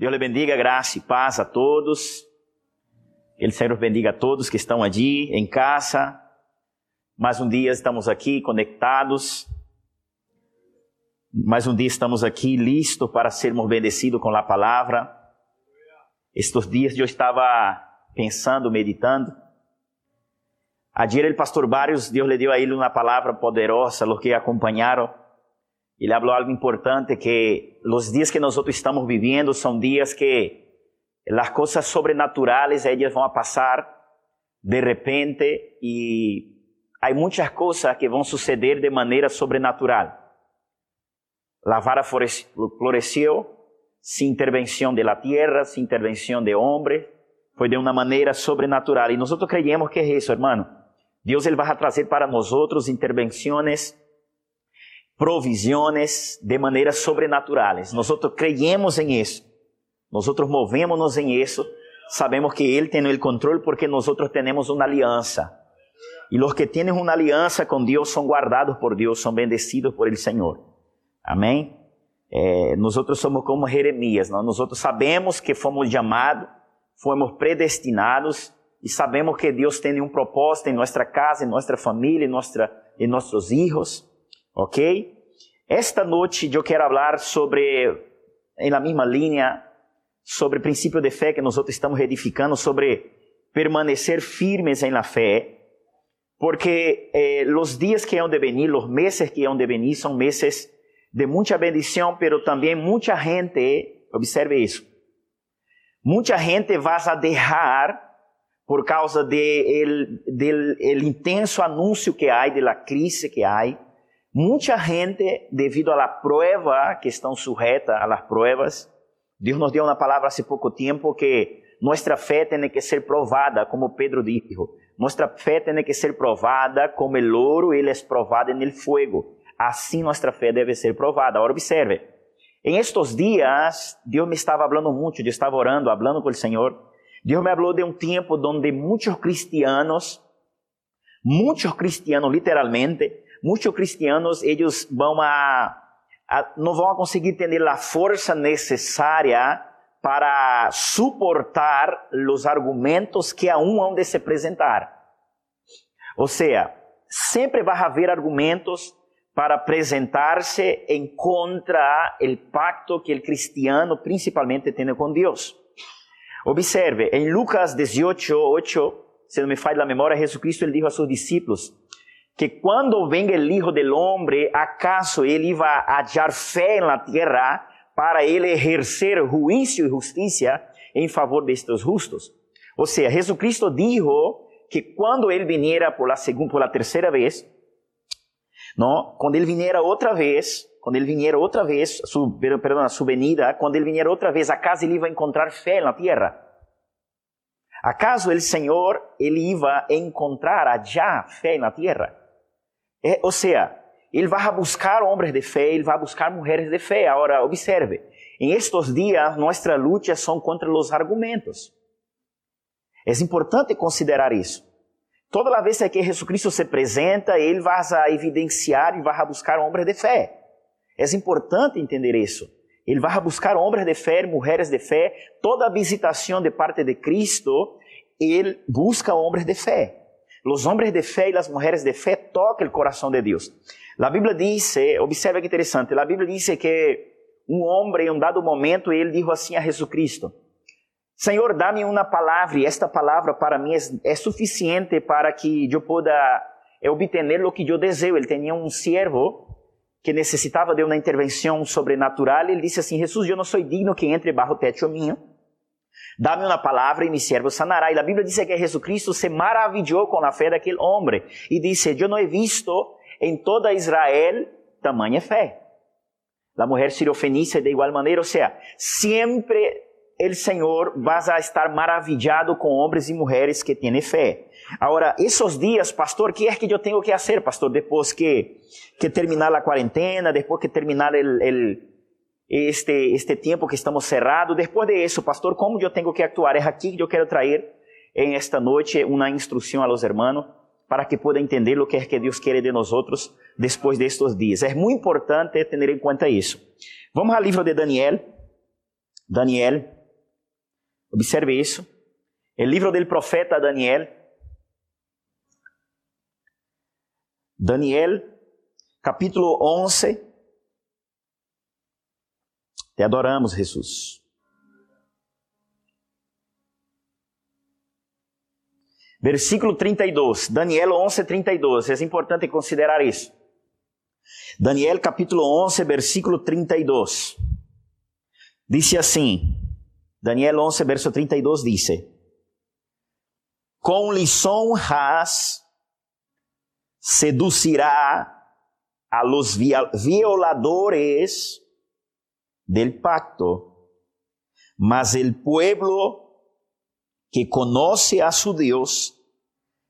Deus lhe bendiga, graça e paz a todos. O Senhor bendiga a todos que estão allí em casa. Mais um dia estamos aqui conectados. Mais um dia estamos aqui listos para sermos bendecidos com a palavra. Estes dias eu estava pensando, meditando. Ayer o pastor Barrios, Deus lhe deu a ele uma palavra poderosa, los que acompanharam ele falou algo importante que os dias que nós estamos vivendo são dias que as coisas sobrenaturais elas vão a passar de repente e há muitas coisas que vão suceder de maneira sobrenatural. A vara floresceu sem intervenção da terra, sem intervenção de homem, foi de uma maneira sobrenatural. E nós creemos que é isso, hermano. Deus ele vai trazer para nós intervenções provisiones de maneiras sobrenaturais. Nós creemos em isso. Nós movemos-nos em isso. Sabemos que Ele tem o controle porque nós temos uma aliança. E os que têm uma aliança com Deus são guardados por Deus, são bendecidos por el Senhor. Amém? É, nós somos como Jeremias, não? nós sabemos que fomos chamados, fomos predestinados e sabemos que Deus tem um propósito em nossa casa, em nossa família, em, nossa, em nossos filhos. Ok? Esta noite eu quero falar sobre, la mesma linha, sobre o princípio de fé que nós estamos edificando, sobre permanecer firmes em la fé, porque eh, os dias que hão de venir, os meses que hão de venir, são meses de muita bendição, pero também muita gente, observe isso, muita gente vai a deixar por causa de del el intenso anúncio que há, de la crise que há, Muita gente, devido à prova que estão sujeitas a las pruebas, Deus nos deu uma palavra há pouco tempo que nossa fé tem que ser provada, como Pedro disse. Nossa fé tem que ser provada como o ouro, ele é provado no fogo. Assim nossa fé deve ser provada. Agora observe. Em estes dias, Deus me estava falando muito, eu estava orando, falando com o Senhor. Deus me falou de um tempo onde muitos cristianos, muitos cristianos literalmente, muitos cristianos eles vão a, a não vão conseguir ter a força necessária para suportar os argumentos que aún hão de se apresentar. Ou seja, sempre vai haver argumentos para apresentar-se em contra o pacto que o cristiano principalmente tem com Deus. Observe, em Lucas 18, 8, se não me falha a memória, Jesus Cristo ele disse a seus discípulos: que quando venga el Hijo del Hombre, acaso ele a hallar fé en la tierra para ele exercer juízo e justiça em favor destes justos? Ou seja, Jesucristo dijo que quando ele viniera por la segunda, por la terceira vez, não, quando ele viniera outra vez, quando ele viniera outra vez, su, perdão, a sua venida, quando ele viniera outra vez, acaso ele iba a encontrar fé na terra? Acaso o Senhor ele iba a encontrar allá fé na terra? É, ou seja, ele vai buscar homens de fé, ele vai buscar mulheres de fé. Agora, observe, em estes dias, nossa luta são contra os argumentos. É importante considerar isso. Toda vez que Jesus Cristo se apresenta, ele vai evidenciar e vai buscar homens de fé. É importante entender isso. Ele vai buscar homens de fé, mulheres de fé. Toda visitação de parte de Cristo, ele busca homens de fé. Los hombres de fe y las mujeres de fe tocan el corazón de Dios. La Biblia dice, observa que interesante, la Biblia dice que um homem, em um dado momento, ele disse assim a Jesucristo: Senhor, dá-me uma palavra, e esta palavra para mim é, é suficiente para que eu possa obter o que eu desejo. Ele tinha um servo que necessitava de uma intervenção sobrenatural. Ele disse assim: Jesus, eu não sou digno que entre bajo teto minha Dá-me uma palavra e me servo sanará. E a Bíblia diz que Jesus Cristo se maravilhou com a fé daquele homem e disse: Eu não he visto em toda Israel tamanha fé. A mulher sirofenícia de igual maneira, ou seja, sempre o Senhor vai estar maravilhado com homens e mulheres que têm fé. Agora, esses dias, pastor, o que é que eu tenho que fazer, pastor, depois que, que terminar a quarentena, depois que terminar o este, este tempo que estamos cerrados. Depois de isso, pastor, como eu tenho que actuar? É aqui que eu quero trazer em esta noite uma instrução a los hermanos para que puedan entender o que é que Deus quer de nós outros depois destes dias. É muito importante ter em conta isso. Vamos ao livro de Daniel. Daniel. Observe isso. O livro do profeta Daniel. Daniel, capítulo 11. Te adoramos, Jesus. Versículo 32, Daniel 11, 32. É importante considerar isso. Daniel capítulo 11, versículo 32. Dice assim, Daniel 11, verso 32 dice, com lisonjas seducirá a los violadores del pacto, mas el pueblo que conoce a su Dios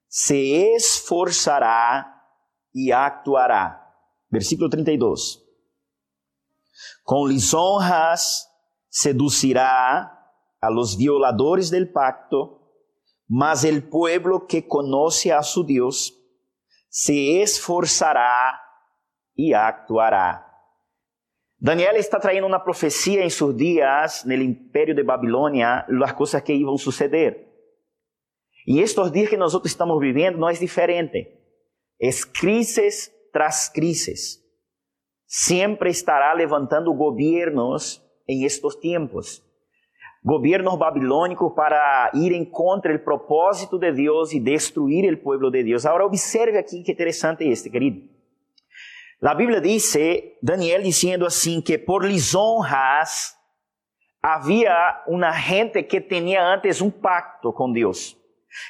se esforzará y actuará. Versículo 32. Com lisonjas seducirá a los violadores del pacto, mas el pueblo que conoce a su Dios se esforzará y actuará. Daniel está trayendo uma profecia em seus dias, no império de Babilônia, as coisas que iam suceder. E estes dias que nós estamos vivendo não é diferente. É crises tras crises. Sempre estará levantando governos em estes tempos. Governos babilônicos para ir em contra do propósito de Deus e destruir o povo de Deus. Agora observe aqui que interessante este, querido. A Bíblia diz, Daniel dizendo assim, que por lisonjas havia uma gente que tinha antes um pacto com Deus.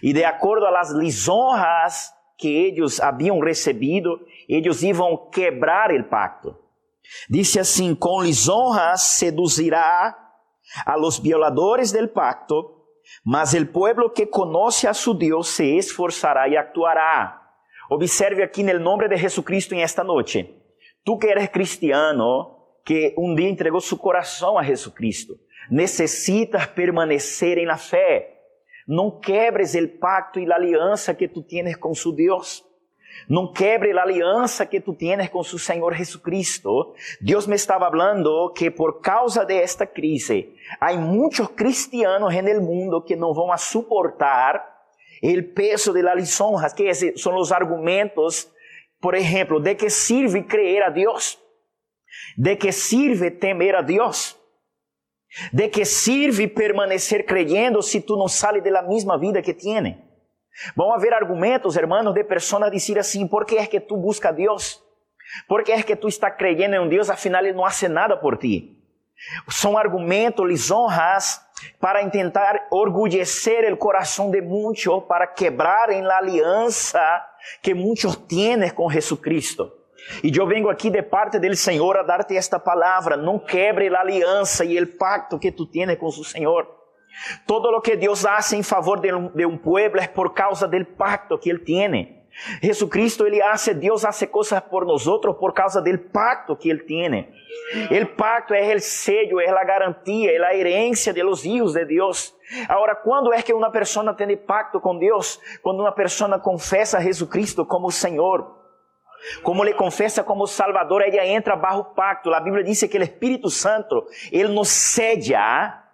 E de acordo a las lisonjas que eles haviam recebido, eles iam quebrar o pacto. Disse assim: com lisonjas seduzirá a los violadores del pacto, mas el pueblo que conoce a su Deus se esforzará e actuará. Observe aqui no nome de Jesucristo em esta noite. Tu que eres cristiano, que um dia entregou seu coração a Jesucristo, necessitas permanecer em la fé. Não quebres o pacto e a aliança que tu tienes com su Deus. Não quebre a aliança que tu tienes com su Senhor Jesucristo. Deus me estava falando que por causa de esta crise, há muitos cristianos no mundo que não vão suportar el peso de las lisonjas, que son los argumentos, por ejemplo, de qué sirve creer a Dios, de qué sirve temer a Dios, de qué sirve permanecer creyendo si tú no sales de la misma vida que tiene. Vão haver argumentos, hermanos, de pessoas dizer assim: por que é que tu busca a Deus? Por que é que tu está creyendo em um Deus, afinal Ele não hace nada por ti? São argumentos, lisonjas para tentar orgulhecer o coração de muitos, para quebrar em la aliança que muitos têm com Jesucristo. E eu venho aqui de parte do Senhor a dar-te esta palavra: não quebre a aliança e o pacto que tu tienes com o Senhor. Todo o que Deus hace em favor de um, pueblo é por causa do pacto que Ele tiene. Jesucristo, Ele hace, Deus hace coisas por nós por causa do pacto que Ele tiene. El pacto é o sello, é a garantia, é a herência de los hijos de Deus. Agora, quando é que uma pessoa tem pacto com Deus? Quando uma pessoa confessa a Jesucristo como Senhor. Como ele confessa como Salvador, ela entra bajo pacto. A Bíblia diz que o Espírito Santo, ele nos cede a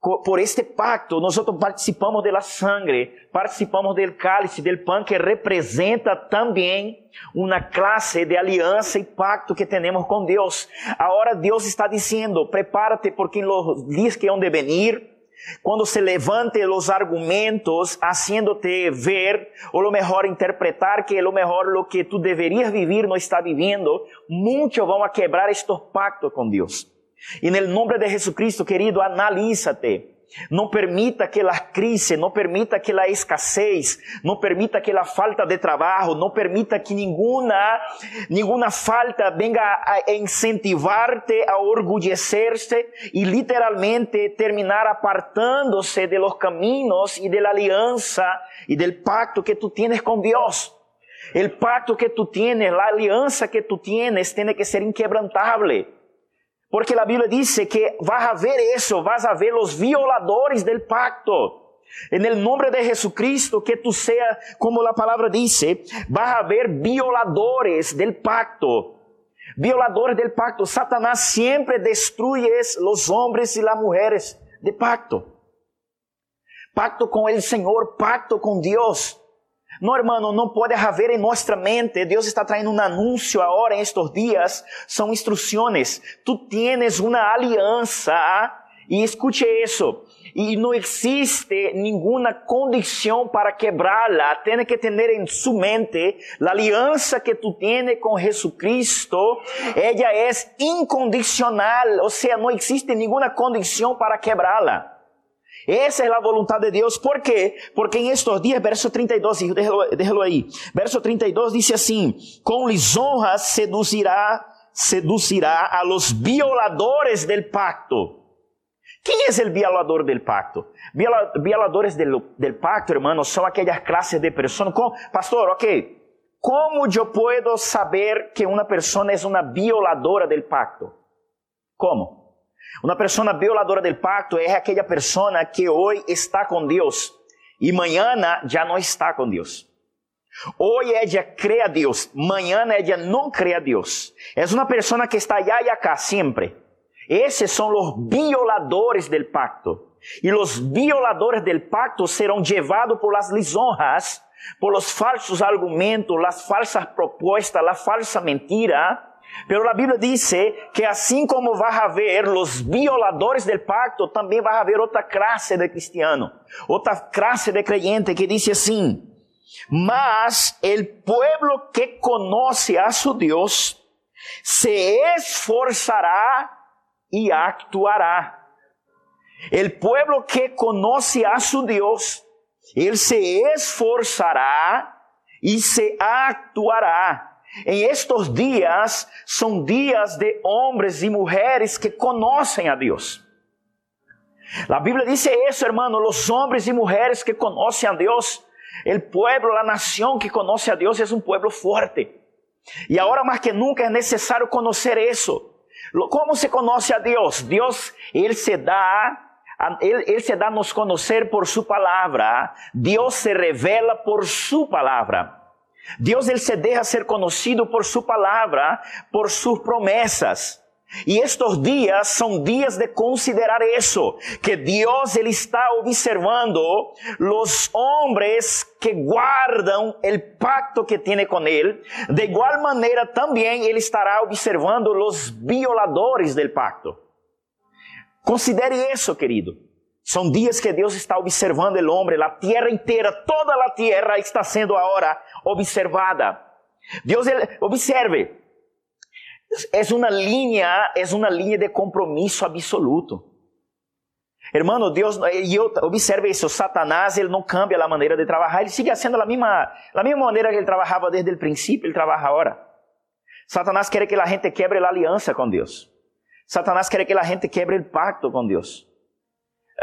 por este pacto, nós participamos da sangre, participamos do cálice, do pão que representa também uma classe de aliança e pacto que temos com Deus. Agora Deus está dizendo: prepárate porque nos dias que hão de venir, quando se levante os argumentos, haciéndote ver, ou lo melhor interpretar que lo melhor lo que tu deverias vivir não está vivendo, muitos vão a quebrar estes pactos com Deus. E no nome de Jesucristo, querido, analízate. Não permita que a crise, não permita que a escassez, não permita que a falta de trabalho, não permita que nenhuma, nenhuma falta venga a incentivar-te a orgulhecer-se e literalmente terminar apartando-se de los caminos e de la aliança e del pacto que tu tienes com Deus. El pacto que tu tienes, la aliança que tu tienes, tiene que ser inquebrantable. Porque a Bíblia diz que vai haver isso, vas a ver os violadores del pacto. En el nombre de Jesucristo, que tu seas, como a palavra diz, vai haver violadores del pacto. Violadores del pacto. Satanás siempre destruye los hombres y las mujeres de pacto. Pacto con el Señor, pacto con Dios. No, hermano, não pode haver em nossa mente. Deus está traindo um anúncio agora, em estes dias. São instruções. Tu tienes uma aliança. E escute isso. E não existe nenhuma condição para quebrá-la. Tem que ter em sua mente a aliança que tu tienes com Jesucristo. Ela é incondicional. Ou seja, não existe nenhuma condição para quebrá-la. Esa es la voluntad de Dios. ¿Por qué? Porque en estos días, verso 32, déjalo, déjalo ahí. Verso 32 dice así, con lisonjas seducirá, seducirá a los violadores del pacto. ¿Quién es el violador del pacto? Viola, violadores del, del, pacto, hermanos, son aquellas clases de personas. ¿Cómo? Pastor, ok. ¿Cómo yo puedo saber que una persona es una violadora del pacto? ¿Cómo? Uma pessoa violadora del pacto é aquela pessoa que hoje está com Deus e amanhã já não está com Deus. Hoje ela crê a Deus, amanhã ela não crê a Deus. É uma pessoa que está allá e acá sempre. Esses são os violadores del pacto. E os violadores del pacto serão levados por las lisonjas, por los falsos argumentos, las falsas propostas, la falsa mentira Pero la Biblia dice que así como va a haber los violadores del pacto, también va a haber otra clase de cristiano, otra clase de creyente que dice así, mas el pueblo que conoce a su Dios se esforzará y actuará. El pueblo que conoce a su Dios, él se esforzará y se actuará. Em estes dias são dias de homens e mulheres que conhecem a Deus. A Bíblia diz isso, hermano, os homens e mulheres que conhecem a Deus, o pueblo, a nação que conhece a Deus é um pueblo forte. E agora mais que nunca é necessário conhecer isso. Como se conhece a Deus? Deus, Ele se dá ele, ele, se dá a nos conhecer por sua palavra. Deus se revela por sua palavra. Deus ele se deja ser conhecido por sua palavra, por suas promessas. E estes dias são dias de considerar isso, que Deus ele está observando os homens que guardam o pacto que tem com ele. De igual maneira também ele estará observando os violadores del pacto. Considere isso, querido. São dias que Deus está observando o homem, a terra inteira, toda a terra está sendo agora observada. Deus, observe, é uma linha, é uma linha de compromisso absoluto. Hermano, Deus, e eu, observe isso, Satanás, ele não cambia a maneira de trabalhar, ele sigue sendo a mesma, a mesma maneira que ele trabalhava desde o princípio, ele trabalha agora. Satanás quer que a gente quebre a aliança com Deus. Satanás quer que a gente quebre o pacto com Deus.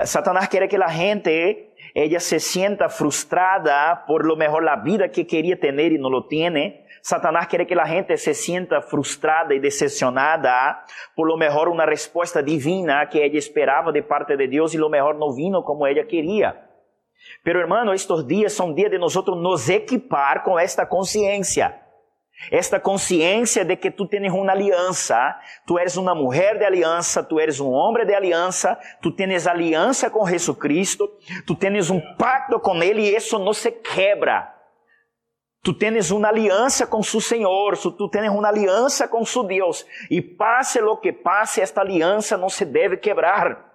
Satanás quiere que la gente ella se sienta frustrada por lo mejor la vida que quería tener y no lo tiene. Satanás quiere que la gente se sienta frustrada y decepcionada por lo mejor una respuesta divina que ella esperaba de parte de Dios y lo mejor no vino como ella quería. Pero hermano, estos días son días de nosotros nos equipar con esta conciencia. Esta consciência de que tu tens uma aliança, tu eres uma mulher de aliança, tu eres um homem de aliança, tu tens aliança com Jesucristo, tu tens um pacto com Ele e isso não se quebra. Tu tens uma aliança com su Senhor, tu tens uma aliança com su Deus, e passe lo que passe, esta aliança não se deve quebrar.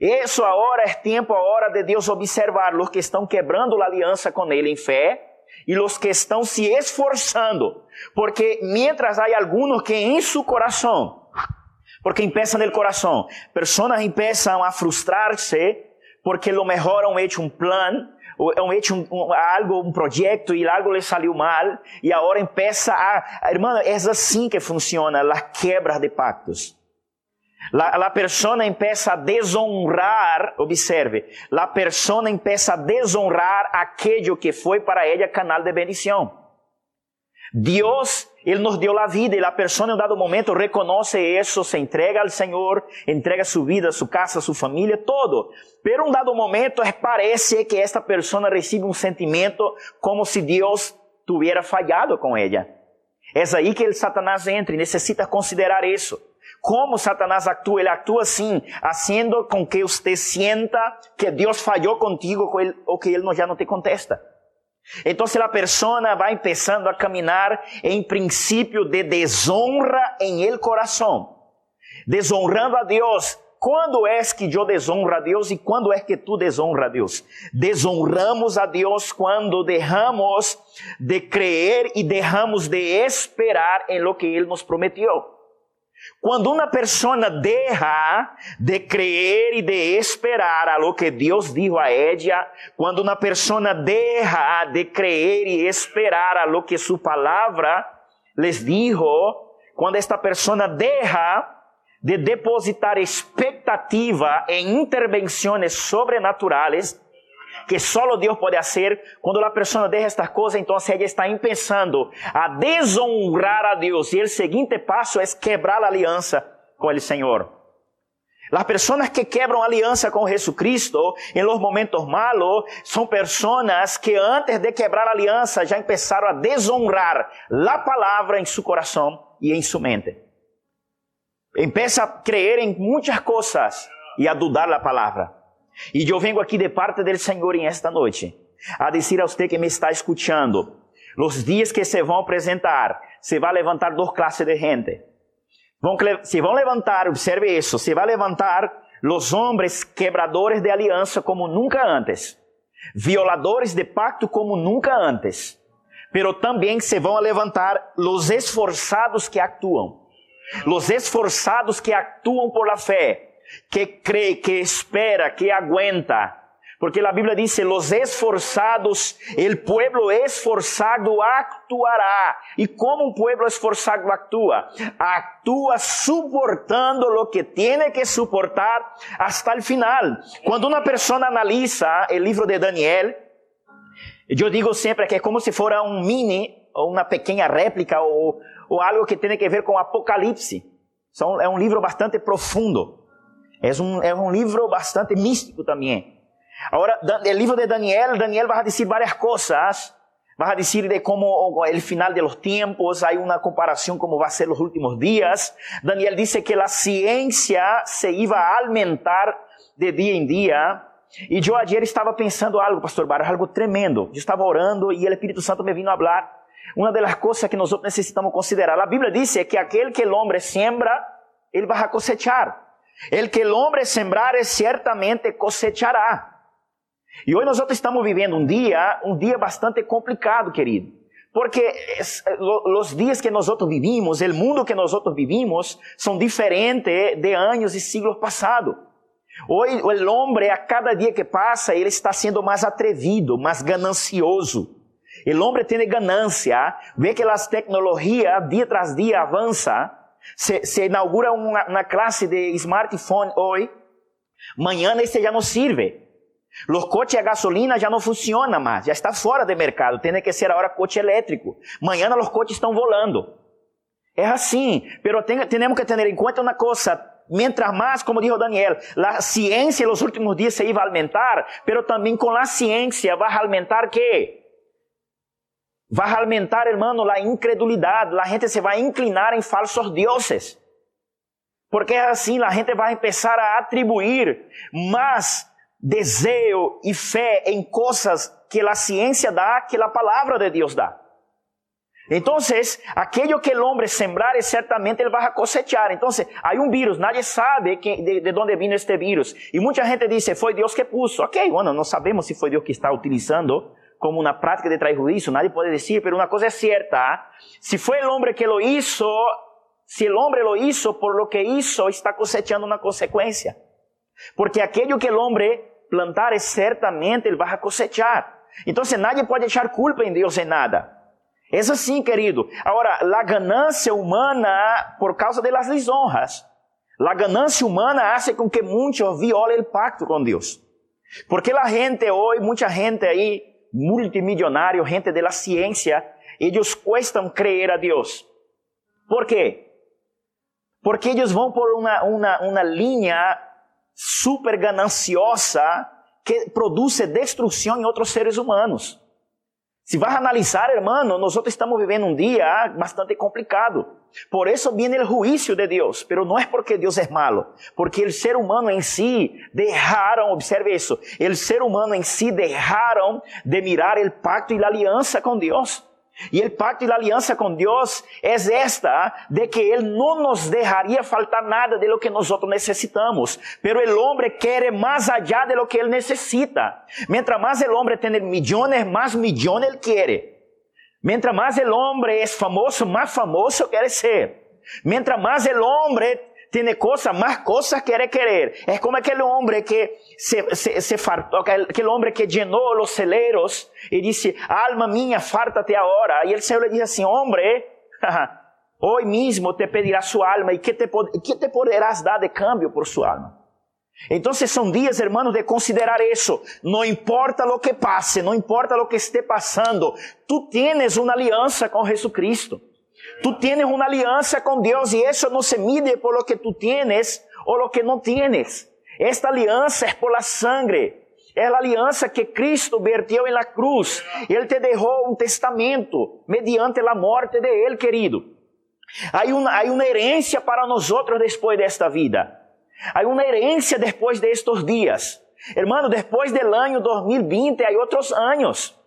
Isso agora é tempo, agora de Deus observar os que estão quebrando a aliança com Ele em fé e os que estão se esforçando, porque mientras há alguns que em seu coração, porque empiezan no coração, pessoas empiezam a frustrar-se porque lo mejor han hecho um plano, han hecho um, um, algo, um projeto e algo lhe saiu mal e agora empieza a, hermano, é assim que funciona a quebra de pactos. La, la persona empieza a desonrar, observe, la persona empieza a desonrar aquello que foi para ela canal de bendição. Deus, Ele nos deu a vida e a pessoa em um dado momento reconhece isso, se entrega ao Senhor, entrega sua vida, sua casa, sua família, todo. Pero em um dado momento parece que esta pessoa recebe um sentimento como se Deus tivesse falhado com ela. É aí que Satanás entra e necessita considerar isso. Como Satanás atua? Ele atua assim, fazendo com que você sienta que Deus falhou contigo ou que ele já não te contesta. Então, a pessoa vai começando a caminhar em princípio de desonra em el coração, desonrando a Deus. Quando é que eu desonro a Deus e quando é que tu desonra a Deus? Desonramos a Deus quando derramos de crer e derramos de esperar em lo que Ele nos prometeu. Quando uma pessoa deixa de crer e de esperar a lo que Deus dijo a ella, quando uma pessoa deixa de crer e esperar a lo que sua palavra les dijo, quando esta pessoa deixa de depositar expectativa em intervenções sobrenaturais, que solo Deus pode fazer. Quando a pessoa deixa estas coisas, então ela está pensando a desonrar a Deus. E o seguinte passo é quebrar a aliança com o Senhor. As pessoas que quebram aliança com Jesucristo em los momentos malos são pessoas que antes de quebrar a aliança já começaram a desonrar a palavra em seu coração e em sua mente. Empieza a creer em muitas coisas e a dudar da palavra. E eu venho aqui de parte do Senhor em esta noite a dizer a você que me está escutando: os dias que se vão apresentar, se vai levantar duas classes de gente. Vão, se vão levantar, observe isso, se vai levantar os homens quebradores de aliança como nunca antes, violadores de pacto como nunca antes, pero também se vão levantar os esforçados que actuam, os esforçados que actuam por la fé, que cree, que espera, que aguenta. Porque la Biblia dice, los esforzados, el pueblo esforzado actuará. ¿Y cómo un pueblo esforzado actúa? Actúa soportando lo que tiene que soportar hasta el final. Cuando una persona analiza el libro de Daniel, yo digo siempre que es como si fuera un mini o una pequeña réplica o, algo que tiene que ver con Apocalipse. Son, es un libro bastante profundo. É um, é um livro bastante místico também. Agora, o livro de Daniel, Daniel vai dizer várias coisas. Vai dizer de como o final de los tiempos, há uma comparação como vai ser os últimos dias. Daniel disse que a ciência se iba a aumentar de dia em dia. E eu ayer estava pensando algo, pastor Barros, algo tremendo. Eu estava orando e o Espírito Santo me vino a falar. Uma das coisas que nós necessitamos considerar. A Bíblia diz que aquele que o homem sembra, ele vai cosechar. El que el hombre sembrare ciertamente cosechará. E hoje nós estamos vivendo um dia, um dia bastante complicado, querido. Porque os dias que nós vivimos, o mundo que nós vivimos, são diferentes de anos e siglos passados. Hoje, o homem, a cada dia que passa, ele está sendo mais atrevido, mais ganancioso. O homem tem ganância, vê que as tecnologias, dia tras dia, avançam se, se inaugura uma, uma, de smartphone hoje, amanhã esse já não serve. Os coches a gasolina já não funcionam mais, já está fora de mercado, tem que ser agora coche elétrico. Amanhã os coches estão volando. É assim, mas temos que ter em conta uma coisa, mientras mais, como dijo Daniel, a ciência nos últimos dias se iba a aumentar, mas também com a ciência vai aumentar que vai aumentar, hermano, a incredulidade. A gente se vai inclinar em falsos deuses. Porque assim a gente vai começar a atribuir mais desejo e fé em coisas que a ciência dá, que a palavra de Deus dá. Então, aquilo que o homem sembrar, certamente ele vai cosechar. Então, há um vírus, nadie sabe que, de, de onde vino este vírus. E muita gente diz, foi Deus que puso. Ok, bueno, não sabemos se foi Deus que está utilizando como una práctica de traer juicio, nadie puede decir, pero una cosa es cierta, si fue el hombre que lo hizo, si el hombre lo hizo por lo que hizo, está cosechando una consecuencia. Porque aquello que el hombre plantar, ciertamente él va a cosechar. Entonces nadie puede echar culpa en Dios en nada. Es así, querido. Ahora, la ganancia humana, por causa de las desonras, la ganancia humana hace con que muchos violen el pacto con Dios. Porque la gente hoy, mucha gente ahí, multimillonário, gente de la ciencia, ellos cuestan creer a Dios. ¿Por qué? Porque ellos vão por uma, uma, uma linha super gananciosa que produz destruição em outros seres humanos. Se vas analisar, hermano, nosotros estamos viviendo un día bastante complicado. Por eso viene el juicio de Dios, pero no es porque Dios es malo, porque el ser humano en sí dejaron, observe eso, el ser humano en sí dejaron de mirar el pacto y la alianza con Dios. Y el pacto y la alianza con Dios es esta, de que Él no nos dejaría faltar nada de lo que nosotros necesitamos. Pero el hombre quiere más allá de lo que Él necesita. Mientras más el hombre tiene millones, más millones Él quiere. Mientras más el hombre es famoso, más famoso quiere ser. Mientras más el hombre tiene cosas, más cosas quiere querer. Es como aquel hombre que se, se, se fartó, que llenó los celeros y dice, alma mía, fártate ahora. Y el Señor le dice así, hombre, hoy mismo te pedirá su alma y ¿qué te, qué te podrás dar de cambio por su alma? Entonces son días, hermanos, de considerar eso. No importa lo que pase, no importa lo que esté pasando, tú tienes una alianza con Jesucristo. Tú tienes una alianza con Dios y eso no se mide por lo que tú tienes o lo que no tienes. Esta alianza es por la sangre. Es la alianza que Cristo vertió en la cruz. Él te dejó un testamento mediante la muerte de Él, querido. Hay una, hay una herencia para nosotros después de esta vida. Hay una herencia después de días. Hermano, después del año 2020 hay otros años.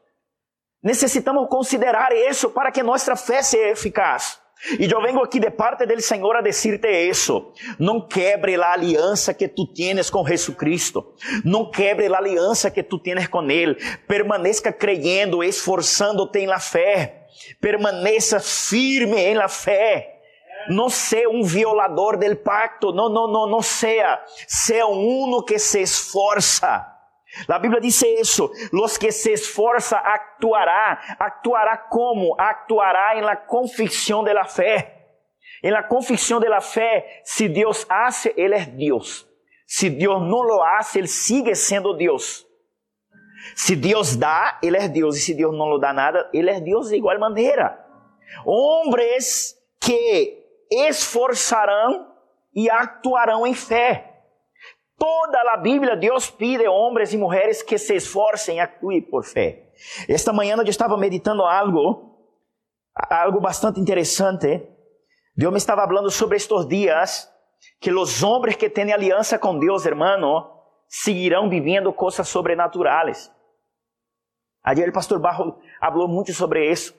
Necessitamos considerar isso para que nossa fé seja eficaz. E eu venho aqui de parte do Senhor a dizer-te isso. Não quebre a aliança que tu tienes com Jesucristo. Não quebre a aliança que tu tienes com Ele. Permaneça creyendo, esforçando-te la fé. Permaneça firme em la fé. Não seja um violador del pacto. Não, não, não, não seja. Seja um uno que se esforça La Biblia dice eso, los que se esforza actuará. ¿Actuará cómo? Actuará en la convicción de la fe. En la convicción de la fe, si hace, Él es Dios. Si Dios no lo hace, Él sigue siendo Dios. Si Dios da, Él es Dios. Y si Dios no lo da nada, Él es Dios de igual manera. Hombres que esforzarán y actuarán en fe. Toda a Bíblia, Deus pide homens e mulheres que se esforcem, actuem por fé. Esta manhã eu estava meditando algo, algo bastante interessante. Deus me estava falando sobre estes dias que os homens que têm aliança com Deus, hermano, seguirão vivendo coisas sobrenaturais. Ayer o pastor Barro falou muito sobre isso.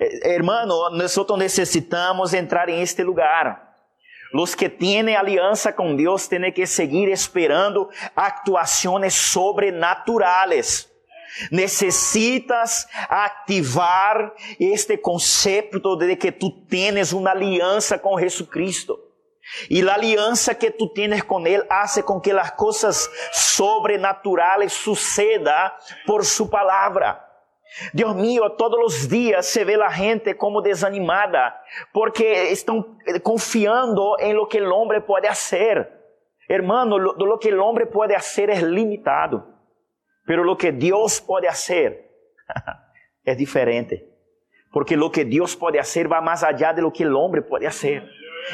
Eh, hermano, nós necessitamos entrar em este lugar. Los que tienen alianza con Dios tienen que seguir esperando actuaciones sobrenaturales. Necesitas activar este concepto de que tú tienes una alianza con Jesucristo. Y la alianza que tú tienes con Él hace con que las cosas sobrenaturales sucedan por su palabra. Deus mío, todos os dias se vê a gente como desanimada, porque estão confiando em lo que o homem pode fazer. Hermano, lo, lo que o homem pode fazer é limitado, pero lo que Deus pode fazer é diferente, porque lo que Deus pode fazer vai mais allá de lo que o homem pode fazer.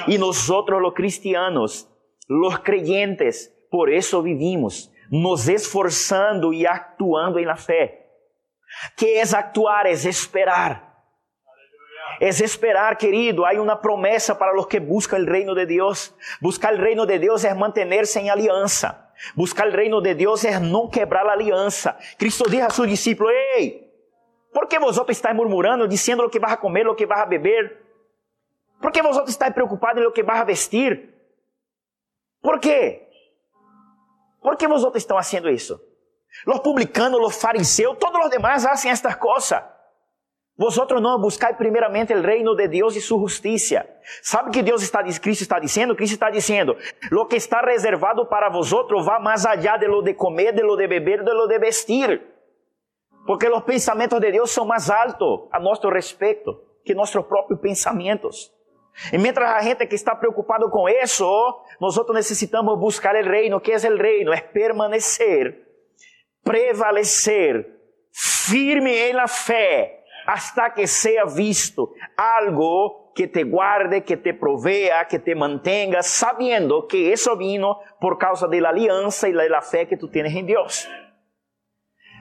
E nós, os cristianos, os creyentes, por isso vivimos, nos esforçando e actuando em la fé que es actuar, es esperar. Es esperar, querido. Hay una promesa para los que buscan el reino de Dios. Buscar el reino de Dios es mantenerse en alianza. Buscar el reino de Dios es no quebrar la alianza. Cristo dijo a sus discípulos, hey, ¿por qué vosotros estáis murmurando, diciendo lo que vas a comer, lo que vas a beber? ¿Por qué vosotros estáis preocupados en lo que vas a vestir? ¿Por qué? ¿Por qué vosotros están haciendo eso? Los publicanos, los fariseos, todos los demás hacen estas cosas. Vosotros no buscáis primeramente el reino de Dios y su justicia. ¿Sabe que Dios está, Cristo está diciendo? Cristo está diciendo, lo que está reservado para vosotros va más allá de lo de comer, de lo de beber, de lo de vestir. Porque los pensamientos de Dios son más altos a nuestro respecto que nuestros propios pensamientos. E mientras a gente que está preocupado com isso, nós necessitamos buscar o reino. O que é o reino? É permanecer prevalecer firme en la fe hasta que sea visto algo que te guarde, que te provea, que te mantenga, sabiendo que eso vino por causa alianza y de la fe que tú tienes en Dios.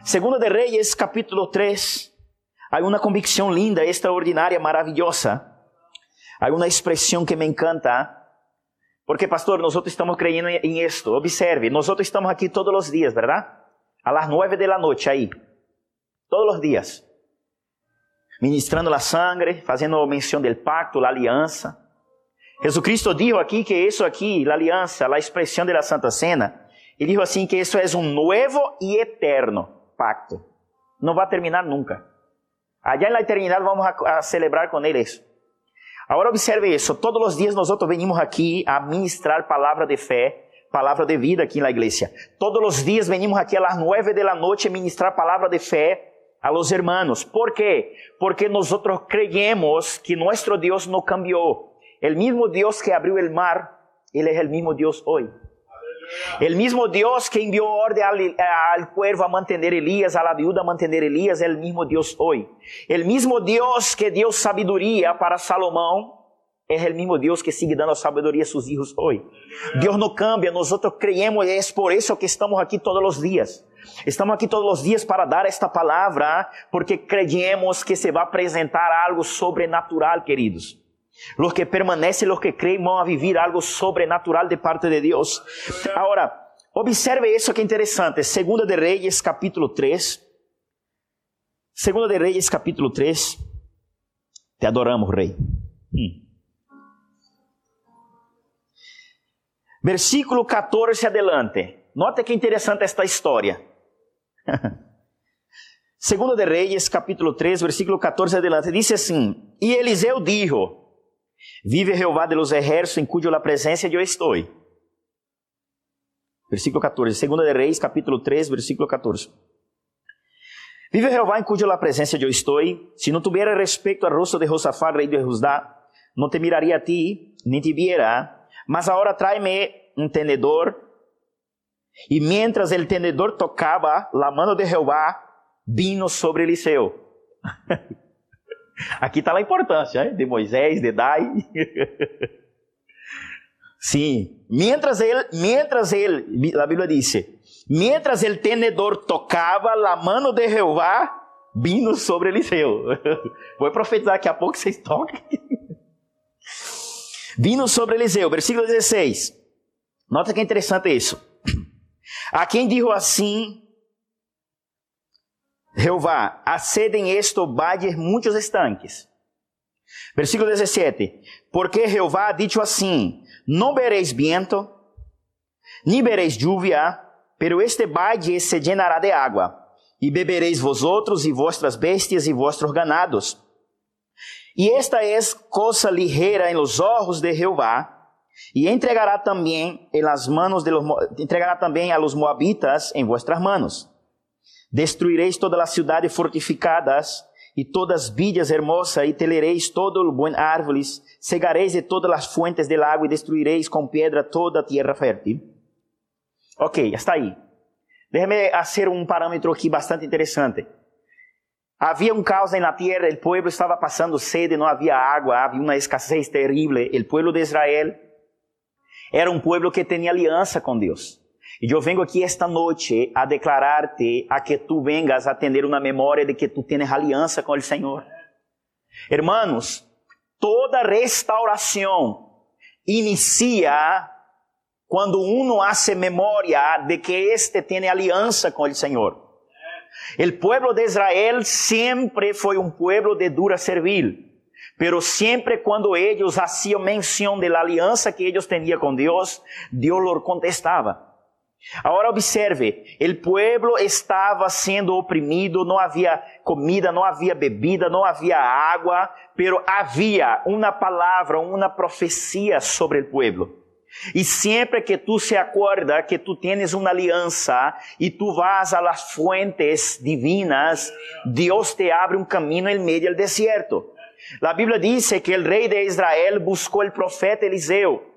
Segundo de Reyes, capítulo 3. Há uma convicção linda, extraordinária, maravilhosa. Há uma expressão que me encanta. Porque, pastor, nós estamos creyendo em esto. Observe, nós estamos aqui todos os dias, verdade? A las nueve de la noche aí. Todos os dias. Ministrando a sangre, fazendo menção do pacto, a aliança. Jesucristo dijo aqui que isso aqui, a aliança, a expressão da Santa Cena, ele dijo assim que isso é um novo e eterno pacto. Não vai terminar nunca. Allá na eternidade vamos a, a celebrar com ele isso. Agora observe isso. Todos os dias nós venimos aqui a ministrar palavra de fé, palavra de vida aqui na igreja. Todos os dias venimos aqui a las nueve de la noche a ministrar palavra de fé a los hermanos. ¿Por quê? Porque nós creemos que nosso Deus não cambiou. El mismo Deus que abriu o mar, Ele é o mesmo Deus hoje. El mismo Dios que envió orden al, al, cuervo a mantener Elías, a la viuda a mantener Elías, es el mismo Dios hoy. El mismo Dios que dio sabiduría para Salomón, es el mismo Dios que sigue dando sabiduría a sus hijos hoy. Dios no cambia, nosotros creemos, es por eso que estamos aquí todos los días. Estamos aqui todos os dias para dar esta palavra, porque creemos que se vai apresentar algo sobrenatural, queridos. Los que permanecen, los que creen, van a vivir algo sobrenatural de parte de Dios. Ahora, observe eso que interesante. Segunda de Reyes, capítulo 3. Segunda de Reyes, capítulo 3. Te adoramos, Rei. Hum. Versículo 14 adelante. Note que interessante esta história. Segunda de Reis, capítulo 3, versículo 14 adelante, diz assim: E Eliseu dijo: Vive Jehová de los ejércitos em cuja presença eu estou. Versículo 14, 2 de Reis, capítulo 3, versículo 14. Vive Jehová em cuja presença eu estou. Se não tuviera respeito ao rosto de Josafá, rei de Judá, não te miraria a ti, nem te viera. Mas agora tráeme um tenedor. E mientras el tenedor tocava, la mano de Jehová vino sobre Eliseu. Aqui está a importância de Moisés, de Dai. Sim, mientras ele, mientras ele, a Bíblia diz, mientras el tenedor tocava, a mano de Jeová vino sobre Eliseu. Vou profetizar daqui a pouco vocês toquem. Vino sobre Eliseu, versículo 16. Nota que é interessante isso. A quem dijo assim Jehová, haced en esto valles muchos estanques. Versículo 17. Porque Jehová ha dicho así, no veréis viento, ni veréis lluvia, pero este valle se llenará de agua, y beberéis vosotros y vuestras bestias y vuestros ganados. Y esta es cosa ligera en los ojos de Jehová, y entregará también en las manos de los, entregará también a los moabitas en vuestras manos. Destruireis todas as cidades fortificadas e todas as vidas hermosas, e telereis todo o bom árvores, cegareis de todas as fuentes del água e destruireis com pedra toda a terra fértil. Ok, está aí. Déjame fazer um parâmetro aqui bastante interessante. Havia um caos na terra, o povo estava passando sede, não havia água, havia uma escassez terrível. O povo de Israel era um povo que tinha aliança com Deus. E eu venho aqui esta noite a declarar-te a que tu vengas a ter uma memória de que tu tens aliança com o Senhor. Hermanos, toda restauração inicia quando uno hace memória de que este tem aliança com o Senhor. O pueblo de Israel sempre foi um pueblo de dura servil, pero sempre quando eles hacían menção de la aliança que eles tinham com Deus, Deus lhe contestava. Agora observe, o pueblo estava sendo oprimido, não havia comida, não havia bebida, não havia água, pero havia uma palavra, uma profecia sobre o pueblo. E sempre que tu se acorda que tu tienes uma aliança e tu vas a las fuentes divinas, Deus te abre um caminho em meio do deserto. A Bíblia diz que o rei de Israel buscou o profeta Eliseu.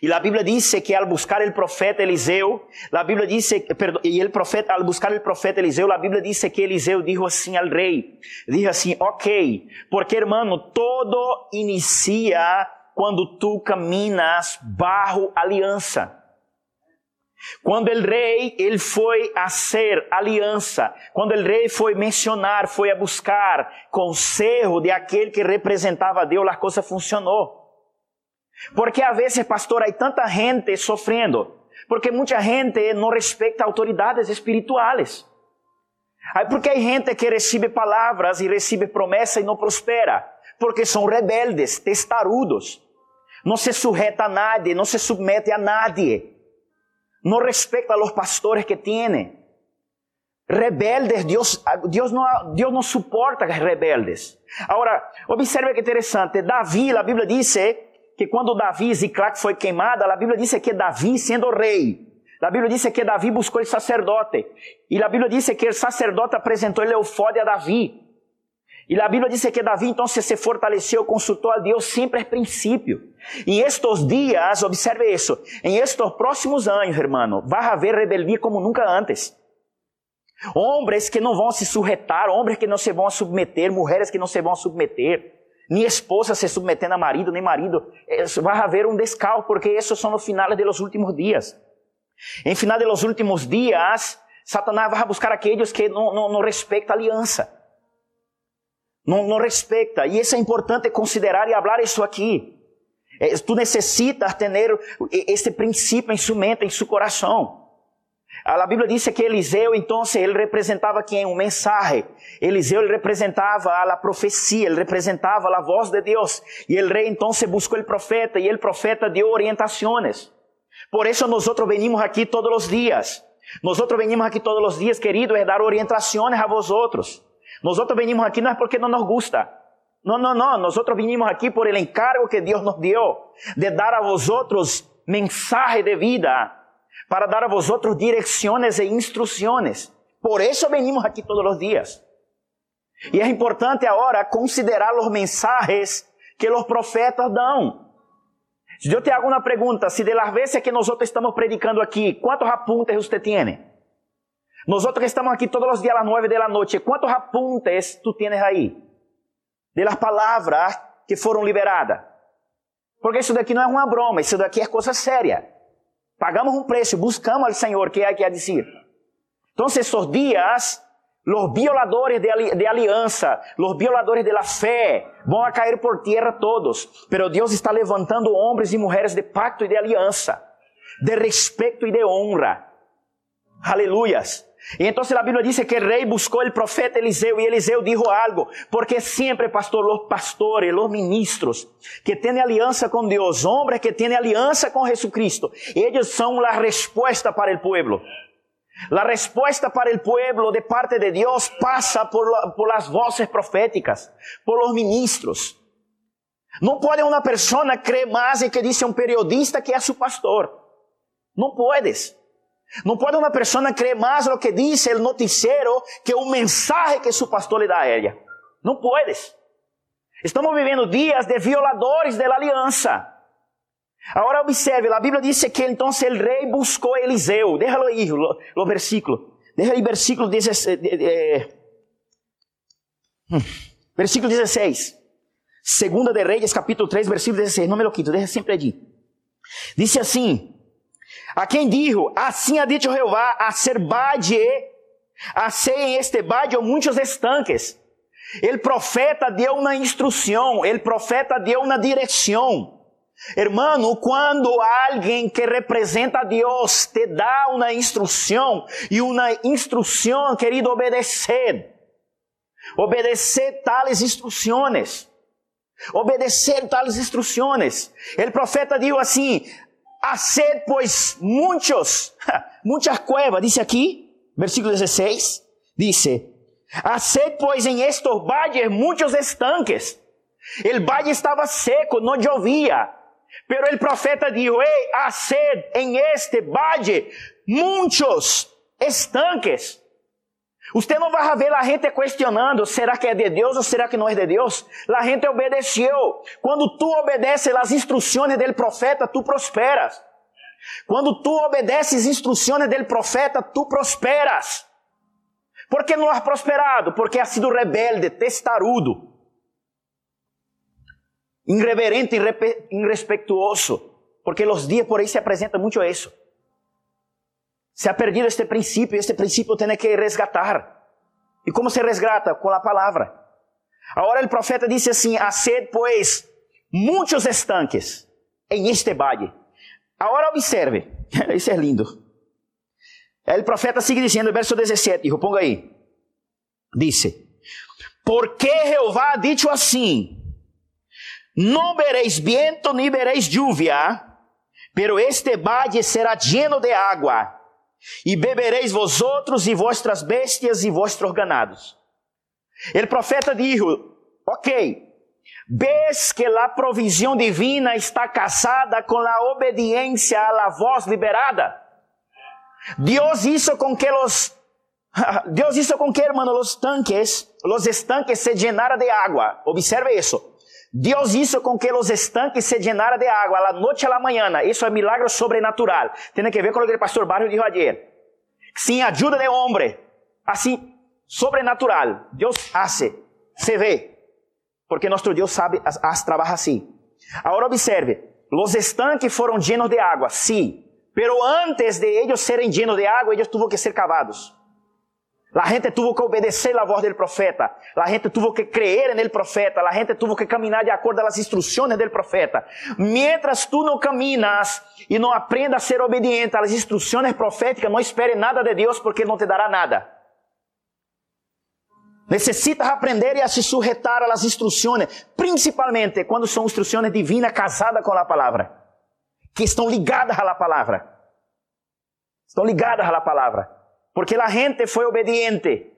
Y la Biblia dice que al buscar el profeta Eliseo, la Biblia dice, perdón, el profeta, al buscar el profeta Eliseo, la Biblia dice que Eliseo dijo así al rey, dijo así, ok, porque hermano, todo inicia quando tu caminas bajo aliança. Quando o rei ele foi a ser aliança, quando o rei foi mencionar, foi a buscar conselho de aquele que representava a Deus, a coisa funcionou. Porque a vezes, pastor, há tanta gente sofrendo, porque muita gente não respeita autoridades espirituais. Aí porque há gente que recebe palavras e recebe promessa e não prospera, porque são rebeldes, testarudos. Não se sujeta a nadie, não se submete a nadie. Não respeita a los pastores que tiene. Rebeldes, Deus, Deus, não, Deus não suporta rebeldes. Agora, observe que interessante. Davi, a Bíblia diz que quando Davi, Ziclac foi queimada, a Bíblia diz que Davi, sendo rei, a Bíblia diz que Davi buscou o sacerdote. E a Bíblia diz que o sacerdote apresentou o eufode a Davi. E a Bíblia diz que Davi então se fortaleceu, consultou a Deus sempre é princípio. Em estes dias, observe isso, em estes próximos anos, hermano, vai haver rebeldia como nunca antes. Homens que não vão se sujeitar, homens que não se vão submeter, mulheres que não se vão submeter, nem esposa se submetendo a marido, nem marido. Vai haver um descalço, porque esses são os finais dos últimos dias. Em final de los últimos dias, Satanás vai buscar aqueles que não, não, não respeitam a aliança. Não, não respeita. E isso é importante considerar e falar isso aqui. É, tu necessitas ter este princípio em sua mente, em seu coração. A Bíblia diz que Eliseu, então, ele representava quem? Um mensagem. Eliseu, ele representava a profecia, ele representava a voz de Deus. E o rei, então, buscou o profeta, e o profeta deu orientações. Por isso nós venimos aqui todos os dias. Nós venimos aqui todos os dias, querido, é dar orientações a vosotros. Nós venimos aqui não é porque não nos gusta. Não, não, não. Nós venimos aqui por el encargo que Deus nos deu de dar a vosotros mensagem de vida, para dar a vosotros direções e instruções. Por isso venimos aqui todos os dias. E é importante agora considerar os mensagens que os profetas dão. Se eu te hago uma pergunta, se de las veces que nós estamos predicando aqui, quantos apuntes você tem? Que estamos aqui todos os dias às nove da noite, quantos apuntes tu tienes aí? De las palavras que foram liberadas. Porque isso daqui não é uma broma, isso daqui é coisa séria. Pagamos um preço, buscamos ao Senhor, que é que a dizer. Então, esses dias Los violadores de, ali, de aliança, los violadores de la fe, vão a cair por tierra todos. Pero Deus está levantando homens e mulheres de pacto e de aliança, de respeito e de honra. Aleluias. E então a Bíblia diz que o rei buscou o profeta Eliseu e Eliseu dijo algo, porque sempre, pastor, os pastores, os ministros que têm aliança com Deus, homens que têm aliança com Jesucristo, eles são a resposta para o povo. La respuesta para el pueblo de parte de Dios pasa por, por las voces proféticas, por los ministros. Não pode uma pessoa crer mais em que disse um periodista que é seu pastor. Não puedes. Não pode uma pessoa crer mais no que diz o noticiero que o mensagem que seu pastor lhe dá a ela. Não puedes. Estamos vivendo dias de violadores da aliança. Agora observe, a Bíblia diz que então o rei buscou Eliseu. Déjalo aí, o versículo. Deixa aí versículo 16. Eh, hum, versículo 16. Segunda de Reis, capítulo 3, versículo 16. Não me lo quito, deixa sempre ali. Disse assim: A quem dijo, assim ha dicho Jeová, a ser bade, a ser em este bade muitos estanques. El profeta deu uma instrução, el profeta deu uma direção. Hermano, quando alguém que representa a Deus te dá uma instrução, e uma instrução, querido, obedecer. Obedecer tales instruções. Obedecer tales instruções. O profeta disse assim: Haced, pois, muitos, muitas cuevas, disse aqui, versículo 16, disse: Haced, pois, em estos valles muitos estanques. O valle estava seco, não chovia. Pero el profeta dijo, hey, haced en este valle muchos estanques. Usted não vai ver a gente questionando, será que é de Deus ou será que não é de Deus? A gente obedeceu. Quando tu obedeces as instruções do profeta, tu prosperas. Quando tu obedeces instruções do profeta, tu prosperas. Por que não has prosperado? Porque has sido rebelde, testarudo irreverente, irrespetuoso, porque los días por ahí se presenta mucho eso. Se ha perdido este princípio, este princípio tem que resgatar. E como se resgata? Com a palavra. Agora o profeta disse assim: Haced, pois, muitos estanques em este valle. Agora observe, isso é lindo. O profeta sigue dizendo, verso 17, hijo, ponga aí. Dice: Porque Jeová ha dicho assim: Não veréis viento ni veréis lluvia, pero este valle será lleno de água, e bebereis vosotros e vuestras bestias e vuestros ganados. O profeta disse: Ok, ves que a provisão divina está casada com a obediência à voz liberada. Deus hizo com que os Deus hizo com que, hermano, los tanques, los estanques se llenaran de agua. Observe isso. Deus hizo com que os estanques se llenaran de agua a la noche a la mañana. Isso é milagre sobrenatural. Tem que ver com o que o pastor Barrio disse ayer. Sin ajuda de homem, assim, sobrenatural. Deus hace, se vê. Porque nosso Deus sabe, as, as trabalha assim. Agora observe. Los estanques foram llenos de água, sim. Sí, antes de ellos serem llenos de água, eles tuvo que ser cavados. La gente tuvo que obedecer la voz del profeta. La gente tuvo que creer en el profeta. La gente tuvo que caminar de acuerdo a las instrucciones del profeta. Mientras tú no caminas y no aprendas a ser obediente a las instrucciones proféticas, no espere nada de Dios porque Él no te dará nada. Necesitas aprender y a se sujetar a las instrucciones, principalmente cuando son instrucciones divinas casadas con la palabra, que están ligadas a la palabra. Estão ligadas a la palabra. Porque a gente foi obediente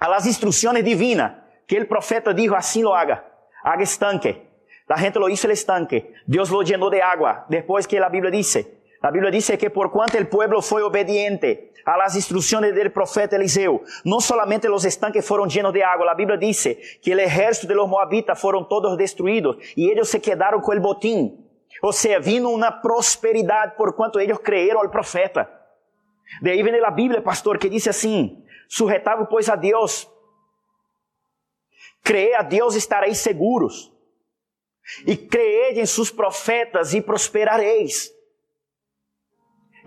a las instrucciones divinas que el profeta dijo, así lo haga, haga estanque. La gente lo hizo el estanque, Dios lo llenó de agua, después que la Biblia dice, la Biblia dice que por cuanto el pueblo fue obediente a las instrucciones del profeta Eliseo, no solamente los estanques fueron llenos de agua, la Biblia dice que el ejército de los moabitas fueron todos destruidos y ellos se quedaron con el botín. O sea, vino una prosperidad por cuanto ellos creyeron al profeta. De aí vem a Bíblia, pastor, que diz assim: sujetável, pois, a Deus. Crê a Deus estareis seguros. E creed em seus profetas e prosperareis.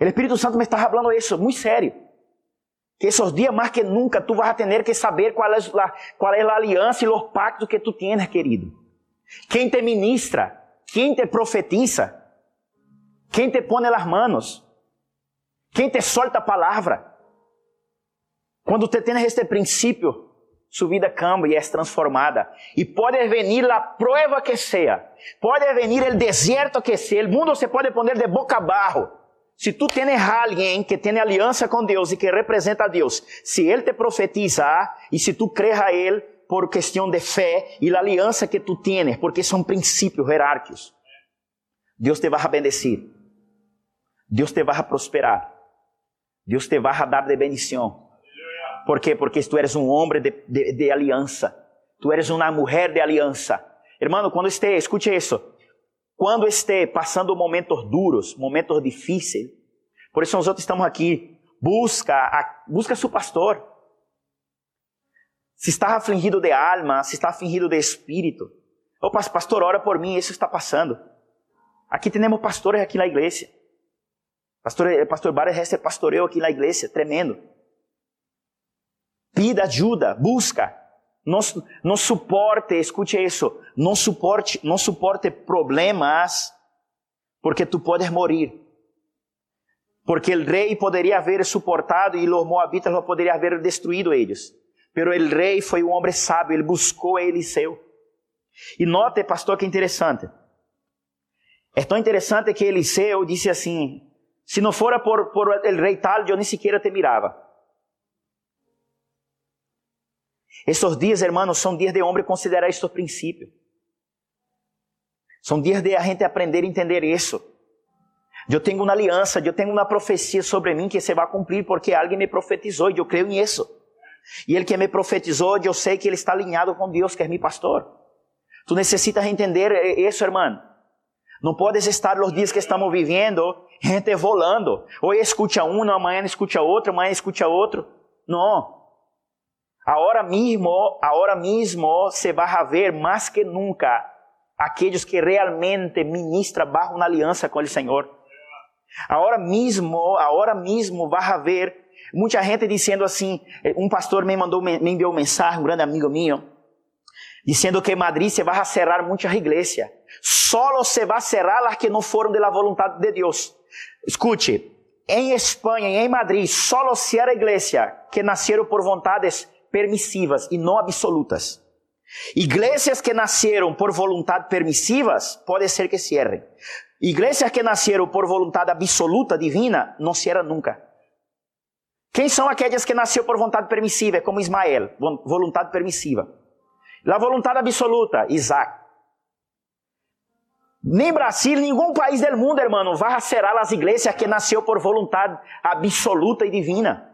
O Espírito Santo me está falando isso, muito sério. Que esses dias, mais que nunca, tu vas a ter que saber qual é, qual é a aliança e os pactos que tu tienes, querido. Quem te ministra, quem te profetiza, quem te pone as manos. Quem te solta a palavra? Quando te tens este princípio, sua vida cambia e é transformada. E pode vir a prova que seja, pode vir o deserto que seja, o mundo se pode poner de boca abaixo. Se tu tens alguém que tem aliança com Deus e que representa a Deus, se ele te profetiza e se tu crees a ele por questão de fé e a aliança que tu tienes, porque são princípios hierárquicos, Deus te vai bendecir. Deus te vai prosperar. Deus te vai dar de bendição. ¿Por quê? Porque tu eres um homem de, de, de aliança. Tu eres uma mulher de aliança. Hermano, quando esteja, escute isso. Quando esteja passando momentos duros, momentos difíceis, por isso nós outros estamos aqui. Busca, a, busca seu pastor. Se está afligido de alma, se está afligido de espírito. Oh, pastor, ora por mim, isso está passando. Aqui temos pastores aqui na igreja. Pastor, eh, pastor Barry Hester pastoreou aqui na igreja, tremendo. Pida ajuda, busca. Não, suporte, escute isso, não suporte, não suporte problemas, porque tu podes morir. Porque o rei poderia haver suportado e os moabitas não poderiam haver destruído eles. Pero o rei foi um homem sábio, ele buscou Eliseu. E note, pastor, que interessante. É tão interessante que Eliseu disse assim: Se não fora por, por el rei tal, eu nem sequer te mirava. Estes dias, hermanos, são dias de homem considerar estes princípios. São dias de a gente aprender a entender isso. Eu tenho uma aliança, eu tenho uma profecia sobre mim que se vai cumprir porque alguém me profetizou e eu creio nisso. E ele que me profetizou, eu sei que ele está alinhado com Deus, que é meu pastor. Tu necessitas entender isso, irmão. Não podes estar os dias que estamos vivendo, gente volando. Hoje escute a um, amanhã escute a outro, amanhã escute a outro. Não. Agora mesmo, agora mesmo se vai ver mais que nunca aqueles que realmente ministram bajo uma aliança com o Senhor. Agora mesmo, agora mesmo vai haver muita gente dizendo assim, um pastor me mandou, me enviou mensagem, um grande amigo meu, dizendo que Madrid se vai cerrar muitas igrejas. Solo se vai cerrar as que não foram da vontade de Deus. Escute, em Espanha e em Madrid, solo cierra igreja que nasceram por vontades permissivas e não absolutas. Igrejas que nasceram por vontade permissivas, pode ser que cierrem. Igrejas que nasceram por vontade absoluta, divina, não cierram nunca. Quem são aquelas que nasceram por vontade permissiva, como Ismael, vontade permissiva? La vontade absoluta, Isaac. Nem Brasil, nenhum país do mundo, hermano, vai cerrar as igrejas que nasceu por vontade absoluta e divina.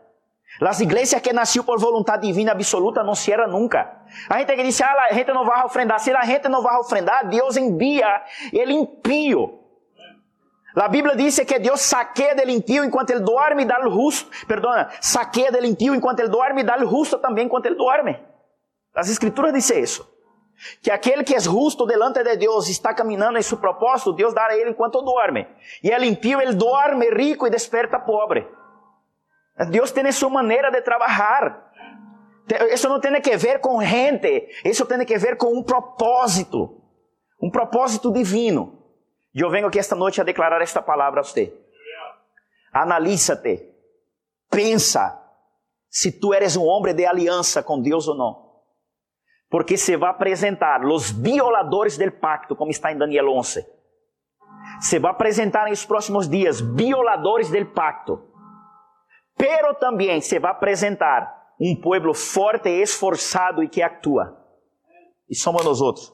As igrejas que nasceu por vontade divina absoluta não cierra nunca. A gente que diz, ah, a gente não vai ofrendar. Se a gente não vai ofrendar, Deus envia ele impio. A Bíblia diz que Deus saqueia del impio enquanto ele dorme e dá o justo. Perdona, saqueia del impio enquanto ele dorme e dá o justo também enquanto ele dorme. As escrituras dizem isso. Que aquele que é justo delante de Deus está caminhando em seu propósito, Deus dará a ele enquanto dorme. E ele impio, ele dorme rico e desperta pobre. Deus tem sua maneira de trabalhar. Isso não tem que ver com gente, isso tem que ver com um propósito, um propósito divino. E eu venho aqui esta noite a declarar esta palavra a você. Analízate, pensa se tu eres um homem de aliança com Deus ou não. Porque se vai apresentar os violadores del pacto, como está em Daniel 11. Se vai apresentar nos próximos dias violadores del pacto pero também se vai apresentar um povo forte, esforçado e que atua. E somos nós outros.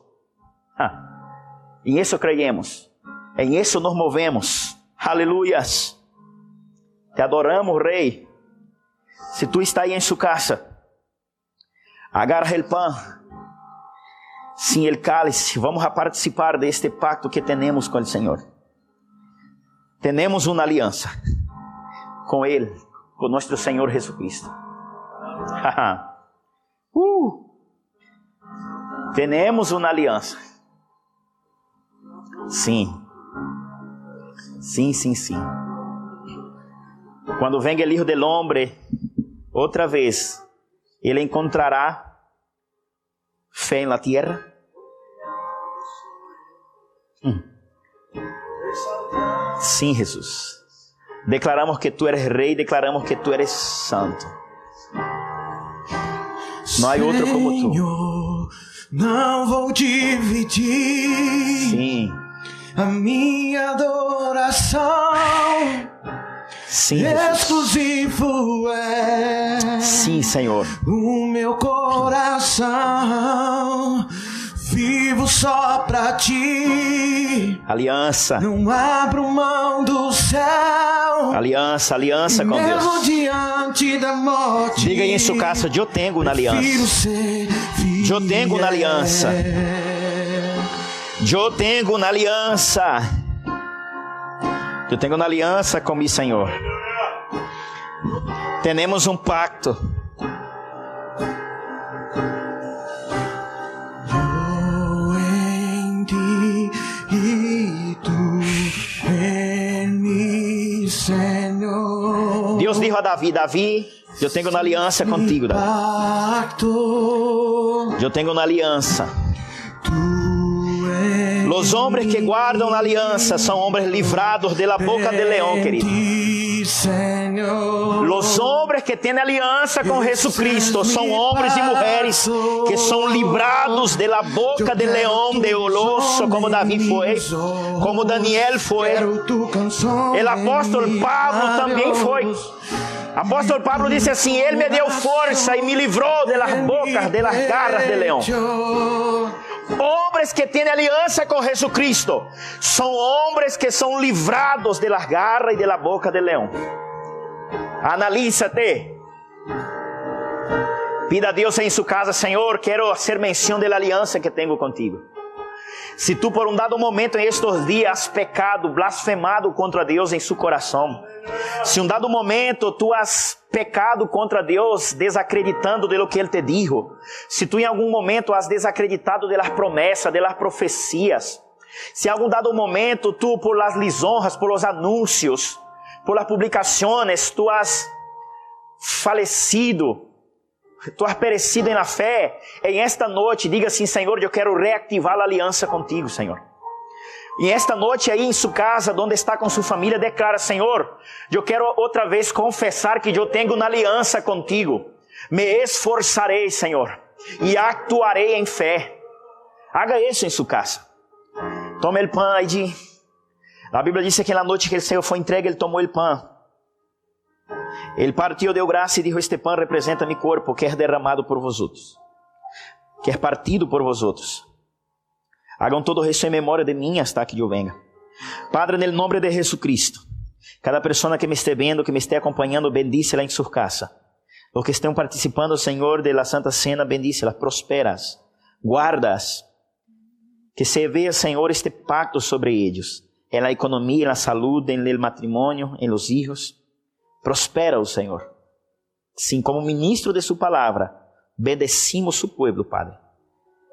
Ah, em isso creemos. Em isso nos movemos. Aleluias. Te adoramos, Rei. Se tu está aí em sua casa, agarra o pão, sim o cálice. Vamos a participar deste pacto que temos com o Senhor. Temos uma aliança com Ele com nosso Senhor Jesus uh! Temos uma aliança. Sim. Sim, sim, sim. Quando venga o Hijo del Hombre, outra vez, ele encontrará fé na terra. Hum. Sim, Jesus. Declaramos que tú eres rey, declaramos que tú eres santo. Não há outro como tu. Não vou dividir Sim. a minha adoração. Sim, Jesus. Exclusivo é Sim, Senhor. o meu coração. Vivo só pra ti. Aliança. Não abro mão do céu. Aliança, aliança com Mesmo Deus. diante da morte. Diga sua casa, eu tenho na aliança. ser Eu tenho na aliança. Eu tenho na aliança. Eu tenho na aliança com mi Senhor. Temos um pacto. Eu em ti e tu em mim, Senhor. Deus dijo a Davi, Davi, eu tenho na aliança contigo, Davi. Eu tenho na aliança. tu Los hombres que guardam la alianza son hombres librados de la boca del león, querido. Los hombres que tienen alianza con Jesucristo son hombres y mujeres que son librados de la boca del león de oloso, como David fue, como Daniel canção El apóstolo Pablo também foi. Apóstolo Pablo disse assim: Ele me deu força e me livrou de las bocas, de las garras del león. Hombres que têm aliança com Jesucristo são hombres que são livrados de las garras e de la boca del leão. Analízate. Pida a Deus em sua casa, Senhor, quero hacer menção da aliança que tenho contigo. Se tu por um dado momento em estes dias has pecado, blasfemado contra Deus em seu coração, se um dado momento tu has pecado contra Deus, desacreditando de lo que Ele te dijo, se tu em algum momento has desacreditado de las promessas, de las profecias, Se em algum dado momento tú por las lisonjas, por los anuncios, por las publicaciones, tú has falecido, tu has perecido em la fé, em esta noite, diga assim: Senhor, eu quero reactivar a aliança contigo, Senhor. E esta noite aí em sua casa, onde está com sua família, declara: Senhor, eu quero outra vez confessar que eu tenho uma aliança contigo. Me esforçarei, Senhor, e actuarei em fé. Haga isso em sua casa. Tome o pão aí de. A Bíblia diz que na noite que o Senhor foi entregue, ele tomou o pão. Ele partiu, deu graça e disse: Este pão representa meu corpo, que é derramado por vosotros, que é partido por vosotros. Hagam todo isso em memória de mim hasta que eu venga. Padre, no nome de Jesucristo, cada pessoa que me esteja vendo, que me esteja acompanhando, bendice-la em sua casa. Os que estão participando, Senhor, de la Santa Cena, bendice-las, prosperas, guardas. Que se veja, Senhor, este pacto sobre eles, em la economia, salud, en el matrimonio, en los hijos. Prospera o Senhor. Sim, como ministro de Sua palavra, bendecimos o povo, Padre.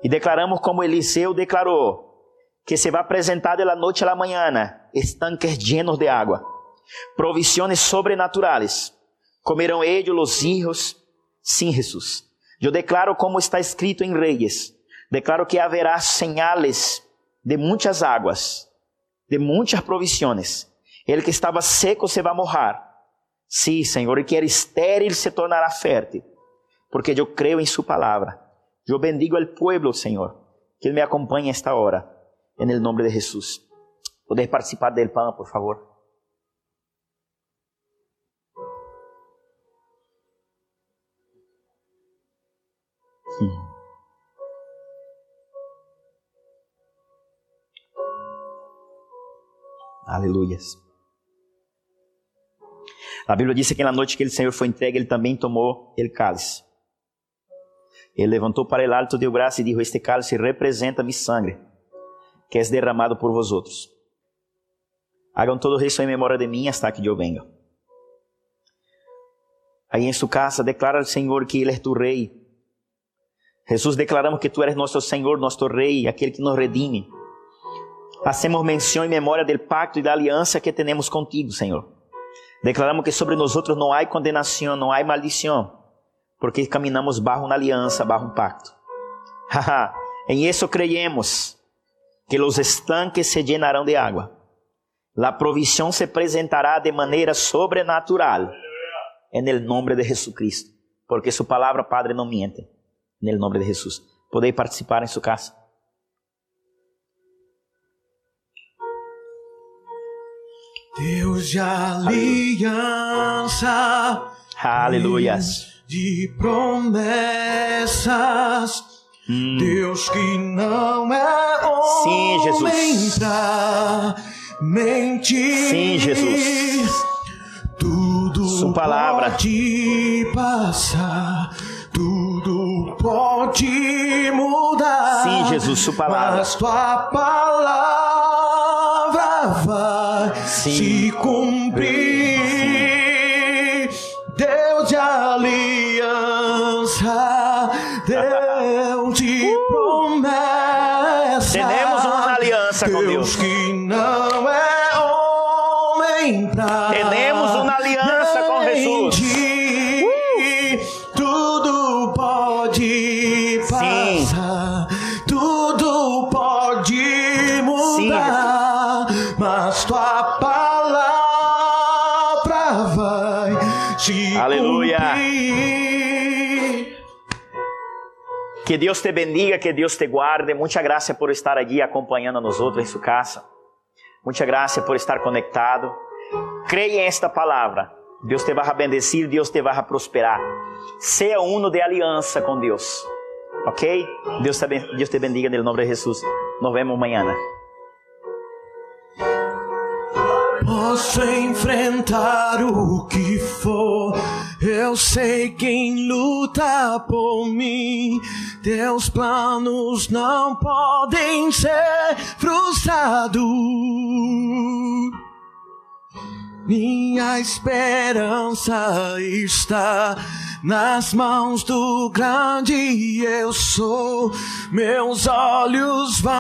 E declaramos como Eliseu declarou, que se vai apresentar de la noite la mañana estanques llenos de água, provisiones sobrenaturais. Comerão ellos los hijos. Sim, Jesus. Eu declaro como está escrito em Reis. Declaro que haverá señales de muitas águas, de muitas provisiones. Ele que estava seco se vai morrer Sim, Senhor, e que era estéril se tornará fértil, porque eu creio em Sua palavra. Eu bendigo al pueblo, Senhor, que me acompanhe esta hora, em nome de Jesus. Poder participar del pão, por favor. Aleluias. A Bíblia diz que na noite que o Senhor foi entregue, ele também tomou o cálice. Ele levantou para o alto, deu graça e disse: Este cálice representa mi sangue, que é derramado por vosotros. Hagam todo isso em memória de mim, hasta que eu venga. Aí em sua casa, declara ao Senhor que Ele é tu Rei. Jesus, declaramos que Tu eres nosso Senhor, nosso Rei, aquele que nos redime. Hacemos menção em memória do pacto e da aliança que temos contigo, Senhor. Declaramos que sobre nós não há condenação, não há maldição, porque caminhamos barro na aliança, barro um pacto. em isso creemos que os estanques se llenarão de água. La provisión se apresentará de maneira sobrenatural en el nombre de Jesucristo, porque su palabra, Padre, não miente. En el nombre de Jesús. Podéis participar em sua casa. Deus de aliança. Aleluias. De promessas. Hum. Deus que não é homem Sim, Jesus. pra mentir. Sim, Jesus. Tudo Sua palavra. pode passar. Tudo pode mudar. Sim, Jesus, sua palavra. Mas tua palavra vai. Se cumprir. Que Deus te bendiga, que Deus te guarde. Muita graça por estar aqui acompanhando a nós outros em sua casa. Muita graça por estar conectado. Creia em esta palavra. Deus te vai bendecir, Deus te vai prosperar. Seja uno de aliança com Deus. Ok? Deus te, Deus te bendiga no nome de Jesus. Nos vemos amanhã. Posso enfrentar o que for. Eu sei quem luta por mim. Teus planos não podem ser frustrados. Minha esperança está nas mãos do grande eu sou. Meus olhos vão